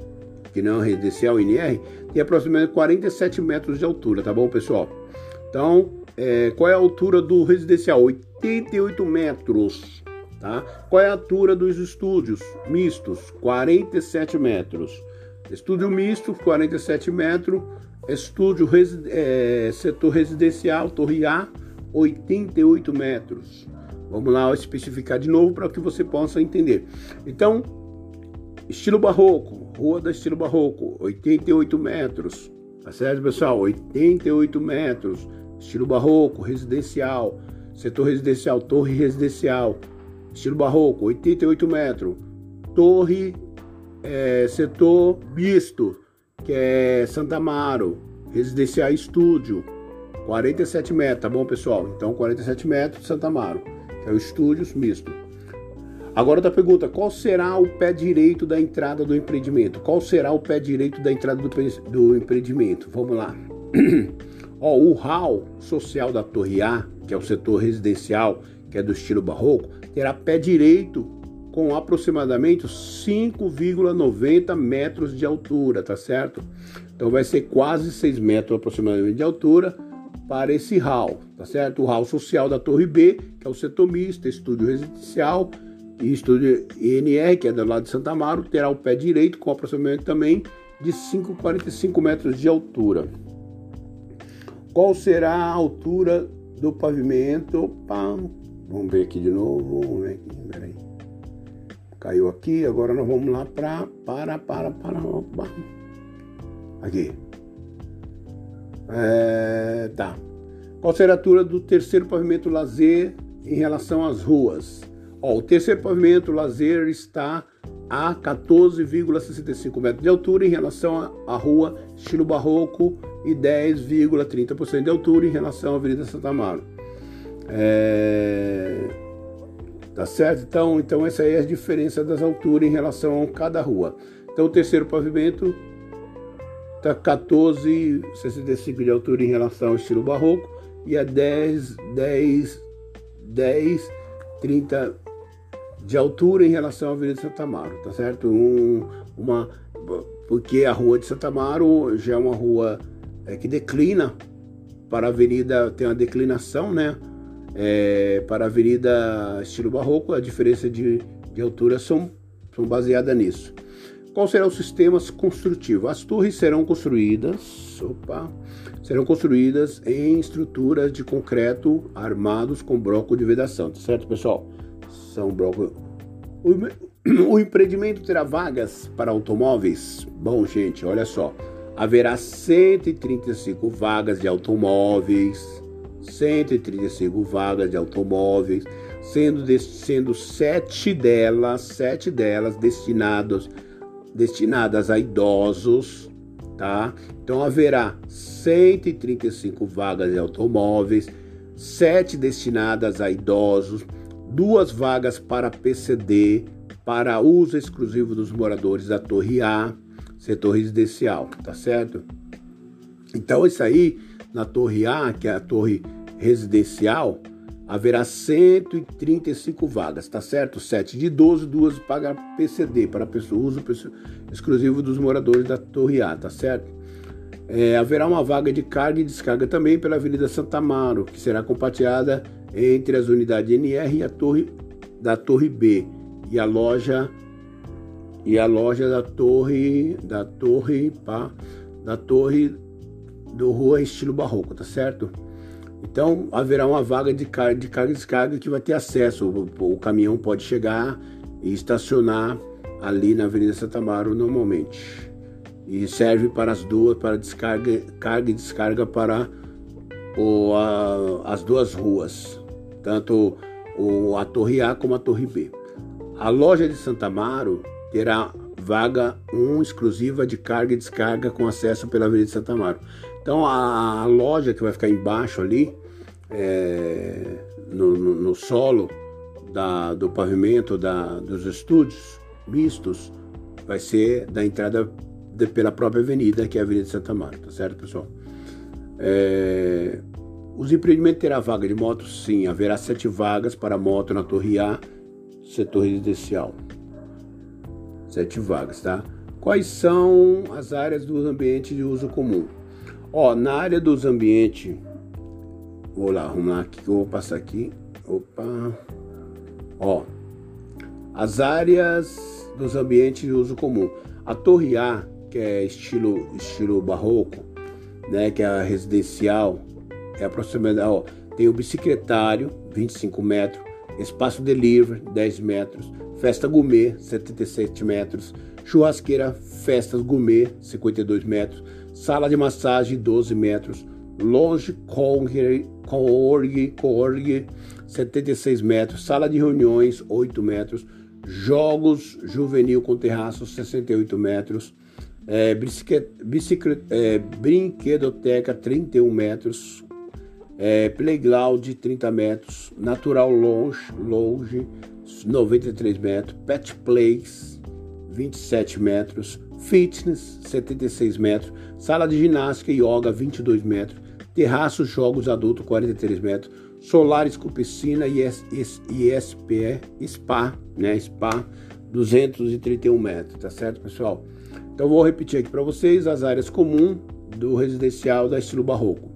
que não é residencial NR, tem aproximadamente 47 metros de altura, tá bom, pessoal? Então, é, qual é a altura do residencial? 88 metros. Tá? Qual é a altura dos estúdios mistos? 47 metros. Estúdio misto, 47 metros. Estúdio é, setor residencial, torre A, 88 metros. Vamos lá especificar de novo para que você possa entender. Então, estilo barroco, rua da estilo barroco, 88 metros. Tá certo, pessoal? 88 metros. Estilo barroco, residencial, setor residencial, torre residencial, estilo barroco, 88 metros. Torre, é, setor misto, que é Santa Amaro, residencial estúdio, 47 metros, tá bom, pessoal? Então, 47 metros, Santa Amaro, que é o estúdios misto. Agora outra pergunta, qual será o pé direito da entrada do empreendimento? Qual será o pé direito da entrada do, do empreendimento? Vamos lá. Ó, o hall social da Torre A, que é o setor residencial, que é do estilo barroco, terá pé direito com aproximadamente 5,90 metros de altura, tá certo? Então vai ser quase 6 metros aproximadamente de altura para esse hall, tá certo? O hall social da Torre B, que é o setor misto, estúdio residencial e estúdio INR, que é do lado de Santa Amaro, terá o pé direito com aproximadamente também de 5,45 metros de altura. Qual será a altura do pavimento? Opa, Vamos ver aqui de novo. Vamos ver aqui. Peraí. Caiu aqui. Agora nós vamos lá para. Para, para, para. Aqui. É, tá. Qual será a altura do terceiro pavimento lazer em relação às ruas? Ó, o terceiro pavimento lazer está a 14,65 metros de altura em relação à rua estilo barroco e 10,30% de altura em relação à Avenida Santa Amaro. É... Tá certo? Então, então essa aí é a diferença das alturas em relação a cada rua. Então o terceiro pavimento está 14,65 de altura em relação ao estilo barroco e a 10, 10, 10, 30 de altura em relação à Avenida Santa Amaro, tá certo? Um, uma, porque a rua de Santa Amaro já é uma rua é, que declina para a avenida, tem uma declinação, né? É, para a avenida estilo barroco, a diferença de, de altura são, são baseadas nisso. Qual será o sistema construtivo? As torres serão construídas, opa, serão construídas em estruturas de concreto armados com bloco de vedação, tá certo, pessoal? São bloco. O, o empreendimento terá vagas para automóveis? Bom, gente, olha só. Haverá 135 vagas de automóveis, 135 vagas de automóveis, sendo, sendo sete delas, sete delas destinadas destinadas a idosos, tá? Então haverá 135 vagas de automóveis, 7 destinadas a idosos, duas vagas para PCD, para uso exclusivo dos moradores da Torre A, setor residencial, tá certo? Então isso aí na Torre A, que é a torre residencial, haverá 135 vagas, tá certo? 7 de 12, duas para PCD, para pessoa, uso exclusivo dos moradores da Torre A, tá certo? É, haverá uma vaga de carga e descarga também pela Avenida Santa Amaro, que será compartilhada entre as unidades NR e a torre da Torre B e a loja e a loja da Torre da Torre pá, da Torre do Rua Estilo Barroco, tá certo? Então haverá uma vaga de carga, de carga e descarga que vai ter acesso. O, o, caminhão pode chegar e estacionar ali na Avenida Santa Amaro normalmente. E serve para as duas, para descarga, carga e descarga para o, a, as duas ruas, tanto o, a Torre A como a Torre B. A loja de Santa Amaro terá vaga 1 exclusiva de carga e descarga com acesso pela Avenida Santa Amaro. Então a, loja que vai ficar embaixo ali, é, no, no, no, solo da, do pavimento da, dos estúdios mistos, vai ser da entrada de, pela própria avenida, que é a Avenida Santa Marta, certo, pessoal? É, os empreendimentos terá vaga de moto? Sim, haverá sete vagas para moto na Torre A, setor residencial. Sete vagas, tá? Quais são as áreas dos ambientes de uso comum? Ó, na área dos ambientes, vou lá arrumar aqui que eu vou passar aqui. Opa. Ó, as áreas dos ambientes de uso comum. A Torre A, que é estilo estilo barroco, né, que é a residencial, é aproximadamente, ó, tem o bicicletário, 25 metros, espaço delivery, 10 metros, festa gourmet, 77 metros, churrasqueira, festas gourmet, 52 metros, sala de massagem 12 metros, longe Corg, Corg 76 metros, sala de reuniões 8 metros, jogos juvenil com terraço 68 metros, é, é, brinquedoteca 31 metros, é, playground 30 metros, natural longe, longe 93 metros, pet place 27 metros, fitness 76 metros, sala de ginástica e yoga 22 metros, terraço jogos adulto 43 metros, solares com piscina e ISPE, spa, né, spa 231 metros, tá certo, pessoal? Então vou repetir aqui para vocês as áreas comuns do residencial da estilo barroco.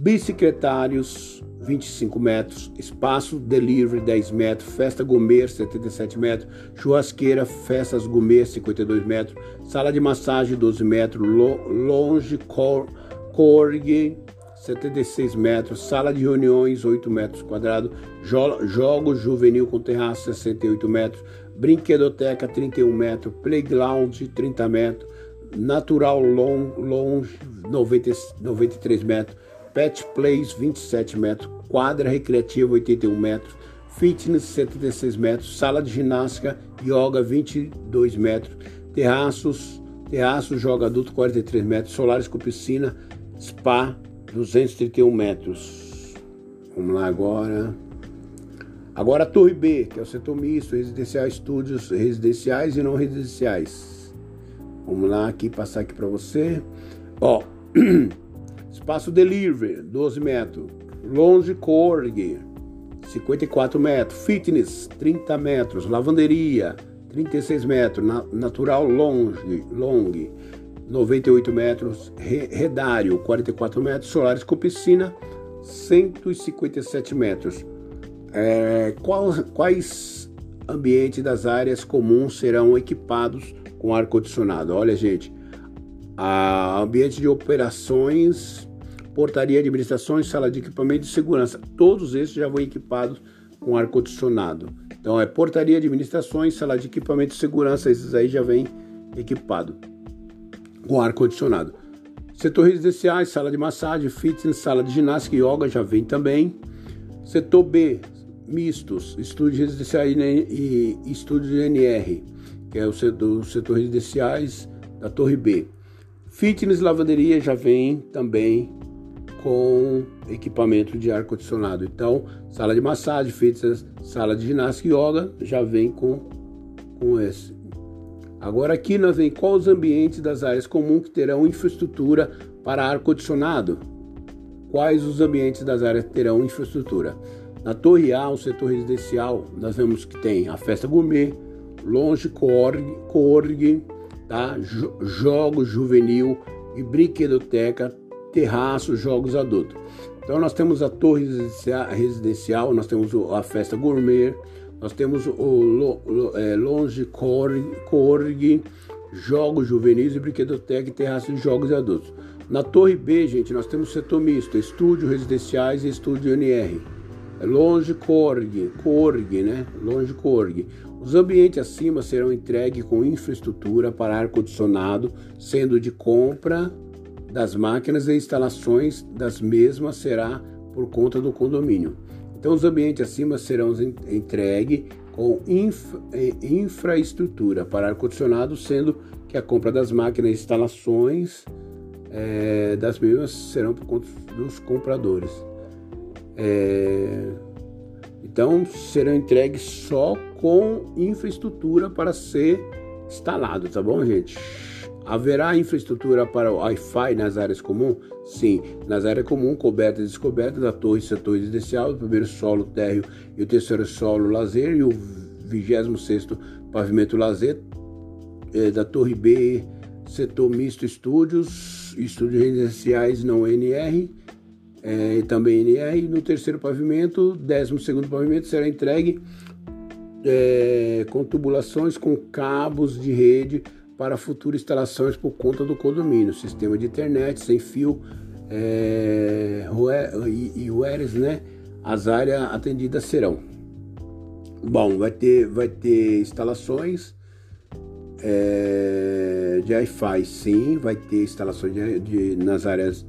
Bicicletários 25 metros, espaço delivery 10 metros, festa gourmet 77 metros, churrasqueira, festas gourmet 52 metros, sala de massagem 12 metros, lo, longe cor, corg 76 metros, sala de reuniões 8 metros quadrados, jo, jogos juvenil com terraço 68 metros, brinquedoteca 31 metros, playground 30 metros, natural long, longe 90, 93 metros, Pet Place 27 metros, quadra recreativa 81 metros, fitness 76 metros, sala de ginástica, yoga 22 metros, terraços, terraço joga adulto 43 metros, solares com piscina, spa 231 metros. Vamos lá agora. Agora a Torre B, que é o setor misto, residencial, estúdios residenciais e não residenciais. Vamos lá aqui, passar aqui para você. Ó, espaço delivery, 12 metros. Longe Corg, 54 metros. Fitness, 30 metros. Lavanderia, 36 metros. Na, natural Longe, Long, 98 metros. Re, redário, 44 metros. Solares com piscina, 157 metros. É, quais, quais ambientes das áreas comuns serão equipados com ar-condicionado? Olha, gente, a ambiente de operações, portaria, administrações, sala de equipamento de segurança, todos esses já vão equipados com ar-condicionado. Então é portaria, administrações, sala de equipamento de segurança, esses aí já vem equipado com ar-condicionado. Setor residenciais, sala de massagem, fitness, sala de ginástica e yoga já vem também. Setor B, mistos, estúdios residenciais e estúdios NR, que é o setor, setor residenciais da Torre B. Fitness lavanderia já vem também com equipamento de ar condicionado. Então, sala de massagem, fitness, sala de ginástica e yoga já vem com com esse. Agora aqui nós vem quais os ambientes das áreas comuns que terão infraestrutura para ar condicionado. Quais os ambientes das áreas terão infraestrutura? Na Torre A, o setor residencial, nós vemos que tem a festa gourmet, longe corg, corg tá? jogos juvenil e brinquedoteca, terraço, jogos adultos. Então nós temos a torre residencial, nós temos a festa gourmet, nós temos o é, longe corg, corg, jogos juvenis e brinquedoteca e terraço de jogos adultos. Na torre B, gente, nós temos setor misto, estúdio residenciais e estúdio NR. É longe Corg, Corg, né? Longe Corg. Os ambientes acima serão entregues com infraestrutura para ar-condicionado, sendo de compra das máquinas e instalações das mesmas será por conta do condomínio. Então, os ambientes acima serão entregues com infra, eh, infraestrutura para ar-condicionado, sendo que a compra das máquinas e instalações é, das mesmas serão por conta dos compradores. É, então serão entregues só com infraestrutura para ser instalado, tá bom, gente? Haverá infraestrutura para o Wi-Fi nas áreas comuns? Sim, nas áreas comuns, cobertas e descobertas, a torre setor residencial, o primeiro solo térreo e o terceiro solo lazer e o 26 pavimento lazer é, da torre B, setor misto estúdios, estúdios residenciais não NR, é, também NR. No terceiro pavimento, décimo segundo pavimento, será entregue é, com tubulações com cabos de rede para futuras instalações por conta do condomínio, sistema de internet sem fio é, e, UERS, né? As áreas atendidas serão. Bom, vai ter, vai ter instalações é, de Wi-Fi, sim, vai ter instalações de, de, nas áreas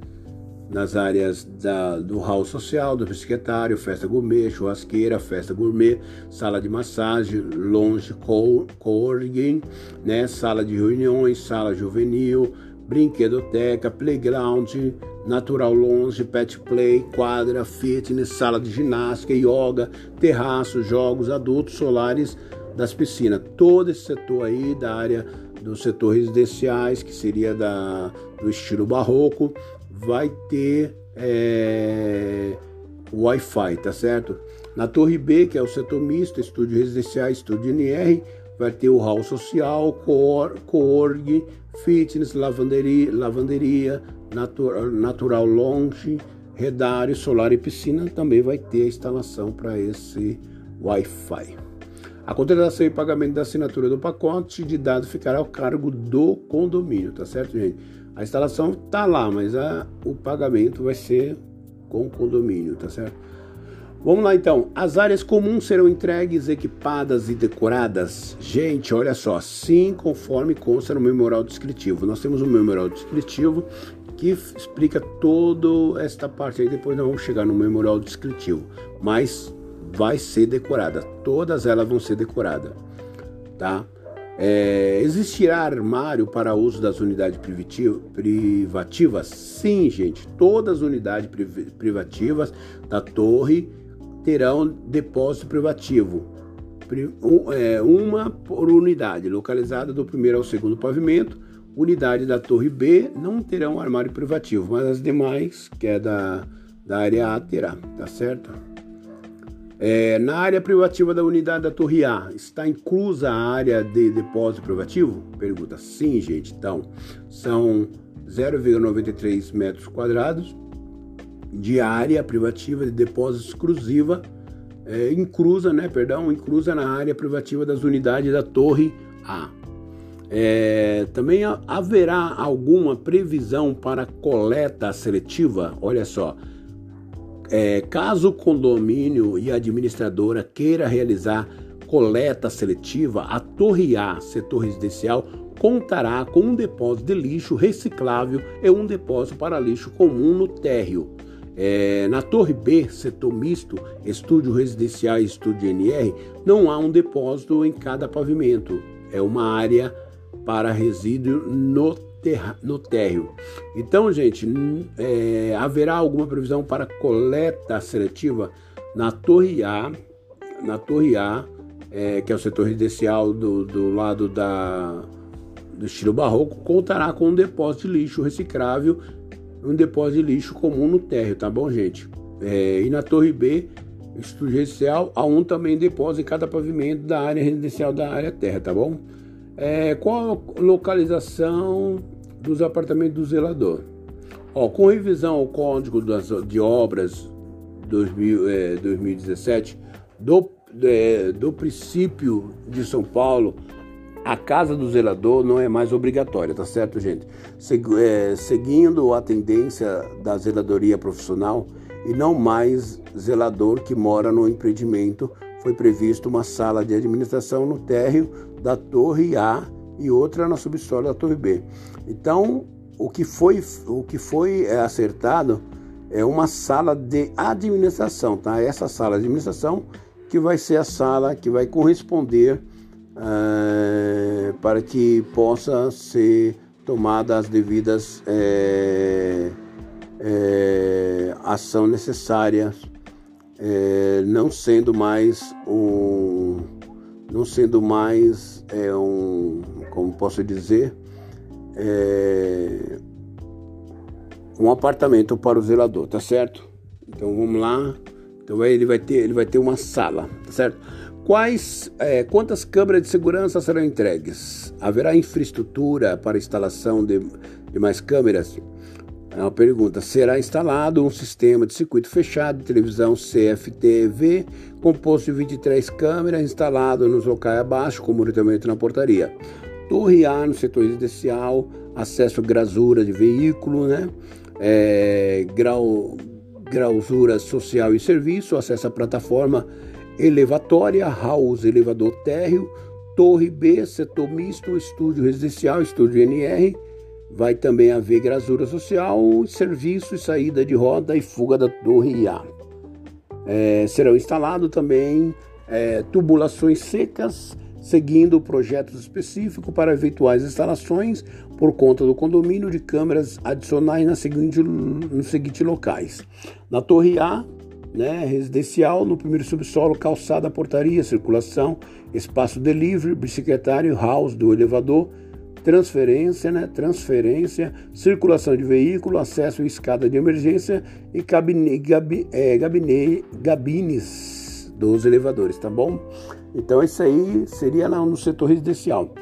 nas áreas da, do hall social, do pesquetário, festa gourmet, churrasqueira, festa gourmet, sala de massagem, longe coworking, né, sala de reuniões, sala juvenil, brinquedoteca, playground, natural longe, pet play, quadra, fitness, sala de ginástica, yoga, terraço, jogos adultos, solares das piscinas. Todo esse setor aí da área do setor residenciais, que seria da, do estilo barroco, vai ter é, Wi-Fi, tá certo? Na Torre B, que é o setor misto, estúdio residencial, estúdio NR, vai ter o hall social, coorg, fitness, lavanderia, lavanderia natural lounge, redário, solar e piscina. Também vai ter a instalação para esse Wi-Fi. A contratação e pagamento da assinatura do pacote de dados ficará ao cargo do condomínio, tá certo, gente? A instalação tá lá, mas a, o pagamento vai ser com o condomínio, tá certo? Vamos lá então. As áreas comuns serão entregues, equipadas e decoradas. Gente, olha só, sim, conforme consta no memorial descritivo. Nós temos um memorial descritivo que explica toda esta parte aí. Depois nós vamos chegar no memorial descritivo, mas vai ser decorada. Todas elas vão ser decoradas, tá? É, existirá armário para uso das unidades privativas? Sim, gente. Todas as unidades privativas da torre terão depósito privativo. É, uma por unidade, localizada do primeiro ao segundo pavimento. Unidade da torre B não terão armário privativo, mas as demais, que é da, da área A, terá, tá certo? É, na área privativa da unidade da Torre A, está inclusa a área de depósito privativo? Pergunta. Sim, gente. Então, são 0,93 metros quadrados de área privativa de depósito exclusiva, é, inclusa, né, perdão, inclusa na área privativa das unidades da Torre A. É, também haverá alguma previsão para coleta seletiva? Olha só, é, caso o condomínio e a administradora queira realizar coleta seletiva, a Torre A, setor residencial, contará com um depósito de lixo reciclável e um depósito para lixo comum no térreo. É, na Torre B, setor misto, estúdio residencial e estúdio NR, não há um depósito em cada pavimento. É uma área para resíduo no no térreo. Então, gente, é, haverá alguma previsão para coleta seletiva na Torre A, na Torre A, é, que é o setor residencial do, do lado da, do estilo barroco, contará com um depósito de lixo reciclável, um depósito de lixo comum no térreo, tá bom, gente? É, e na Torre B, estúdio residencial, há um também depósito em cada pavimento da área residencial da área terra, tá bom? É, qual a localização dos apartamentos do zelador? Ó, com revisão ao Código das, de Obras 2000, é, 2017 do, é, do princípio de São Paulo, a casa do zelador não é mais obrigatória, tá certo, gente? é, seguindo a tendência da zeladoria profissional e não mais zelador que mora no empreendimento, foi previsto uma sala de administração no térreo da Torre A e outra na subsolo da Torre B. Então, o que foi, o que foi é, acertado é uma sala de administração, tá? Essa sala de administração que vai ser a sala que vai corresponder é, para que possa ser tomada as devidas é, é, ação necessárias, não sendo mais um não sendo mais é, um, como posso dizer, é, um apartamento para o zelador, tá certo? Então vamos lá. Então ele vai ter, ele vai ter uma sala, tá certo? Quais, é, quantas câmeras de segurança serão entregues? Haverá infraestrutura para instalação de, de mais câmeras? É uma pergunta. Será instalado um sistema de circuito fechado de televisão CFTV composto de 23 câmeras instalado nos locais abaixo com monitoramento na portaria. Torre A no setor residencial, acesso grasura de veículo, né? É, grau, grausura social e serviço, acesso à plataforma elevatória, house elevador térreo, torre B, setor misto, estúdio residencial, estúdio NR, Vai também haver grasura social, serviço e saída de roda e fuga da torre. É, serão instalados também é, tubulações secas, seguindo projetos específicos para eventuais instalações por conta do condomínio de câmeras adicionais na nos seguintes locais. Na torre A, né, residencial, no primeiro subsolo, calçada, portaria, circulação, espaço delivery, bicicletário, house do elevador, transferência, né? transferência, circulação de veículo, acesso à escada de emergência e cabine, gabi, é, gabine, gabines dos elevadores, tá bom? Então isso aí seria lá no setor residencial.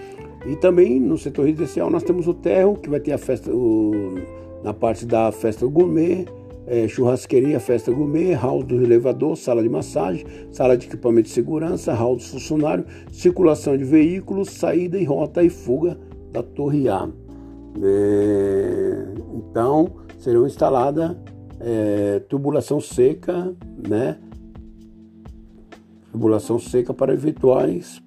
E também no setor residencial nós temos o terro, que vai ter a festa, o, na parte da festa gourmet, é, churrasqueria, festa gourmet, hall do elevador, sala de massagem, sala de equipamento de segurança, hall do funcionário, circulação de veículos, saída e rota e fuga da Torre A. É, então, serão instaladas é, tubulação seca, né? Tubulação seca para eventuais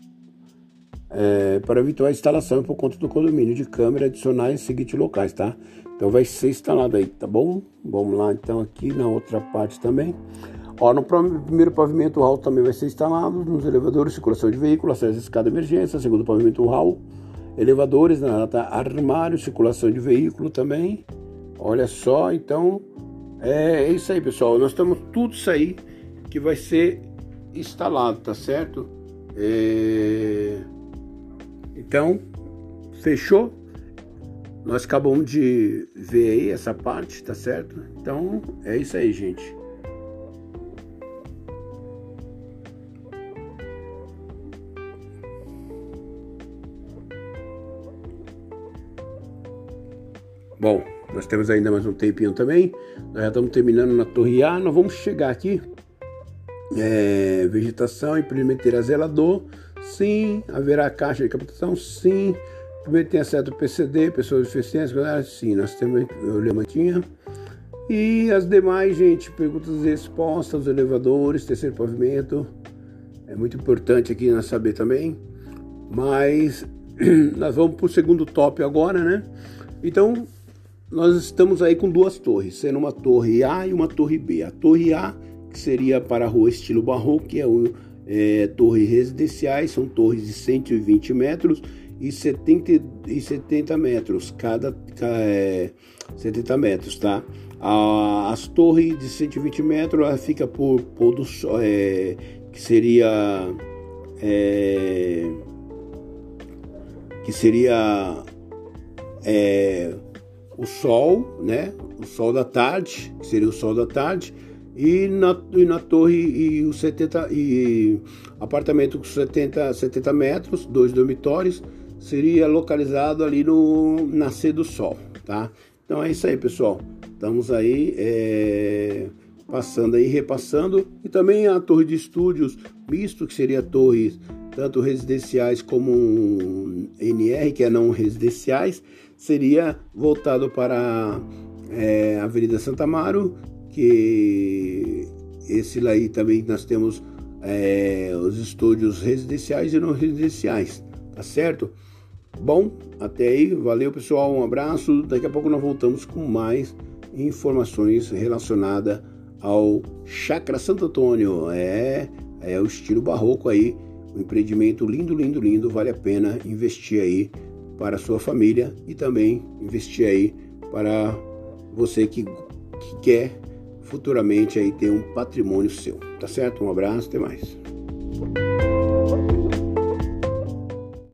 é, para eventual instalação por conta do condomínio de câmera adicionais seguintes locais, tá? Então vai ser instalado aí, tá bom? Vamos lá então aqui na outra parte também. Ó, no primeiro pavimento hall também vai ser instalado nos elevadores, circulação de veículos, acesso à escada emergência, segundo pavimento hall, elevadores, na data armário, circulação de veículo também. Olha só, então é, é isso aí, pessoal. Nós estamos tudo isso aí que vai ser instalado, tá certo? É... Então, fechou? Nós acabamos de ver aí essa parte, tá certo? Então, é isso aí, gente. Bom, nós temos ainda mais um tempinho também. Nós já estamos terminando na Torre A. Nós vamos chegar aqui. É, vegetação, implementar zelador. Sim. Haverá caixa de captação. Sim. Primeiro tem acesso PCD, pessoas deficientes. Sim, nós temos o levantinha. E as demais, gente, perguntas e respostas, os elevadores, terceiro pavimento. É muito importante aqui nós saber também. Mas nós vamos para o segundo top agora, né? Então, nós estamos aí com duas torres, sendo uma torre A e uma torre B. A torre A, que seria para a rua estilo barroco, que é, o, é torres residenciais, são torres de 120 metros e 70, e 70 metros, cada, é, 70 metros, tá? A, as torres de 120 metros, ela fica por pôr do sol, é, que seria é, que seria é, o sol, né? O sol da tarde, que seria o sol da tarde, e na, e na torre e o 70 e apartamento com 70, 70 metros, dois dormitórios, seria localizado ali no nascer do sol, tá? Então é isso aí, pessoal. Estamos aí é, passando aí, repassando. E também a torre de estúdios misto, que seria torres tanto residenciais como NR, que é não residenciais, seria voltado para é, a Avenida Santa Amaro, que esse aí também nós temos é, os estúdios residenciais e não residenciais, tá certo? Bom, até aí, valeu pessoal, um abraço. Daqui a pouco nós voltamos com mais informações relacionadas ao Chacra Santo Antônio. É, é o estilo barroco aí, um empreendimento lindo, lindo, lindo. Vale a pena investir aí para a sua família e também investir aí para você que, que quer futuramente aí ter um patrimônio seu. Tá certo? Um abraço, até mais.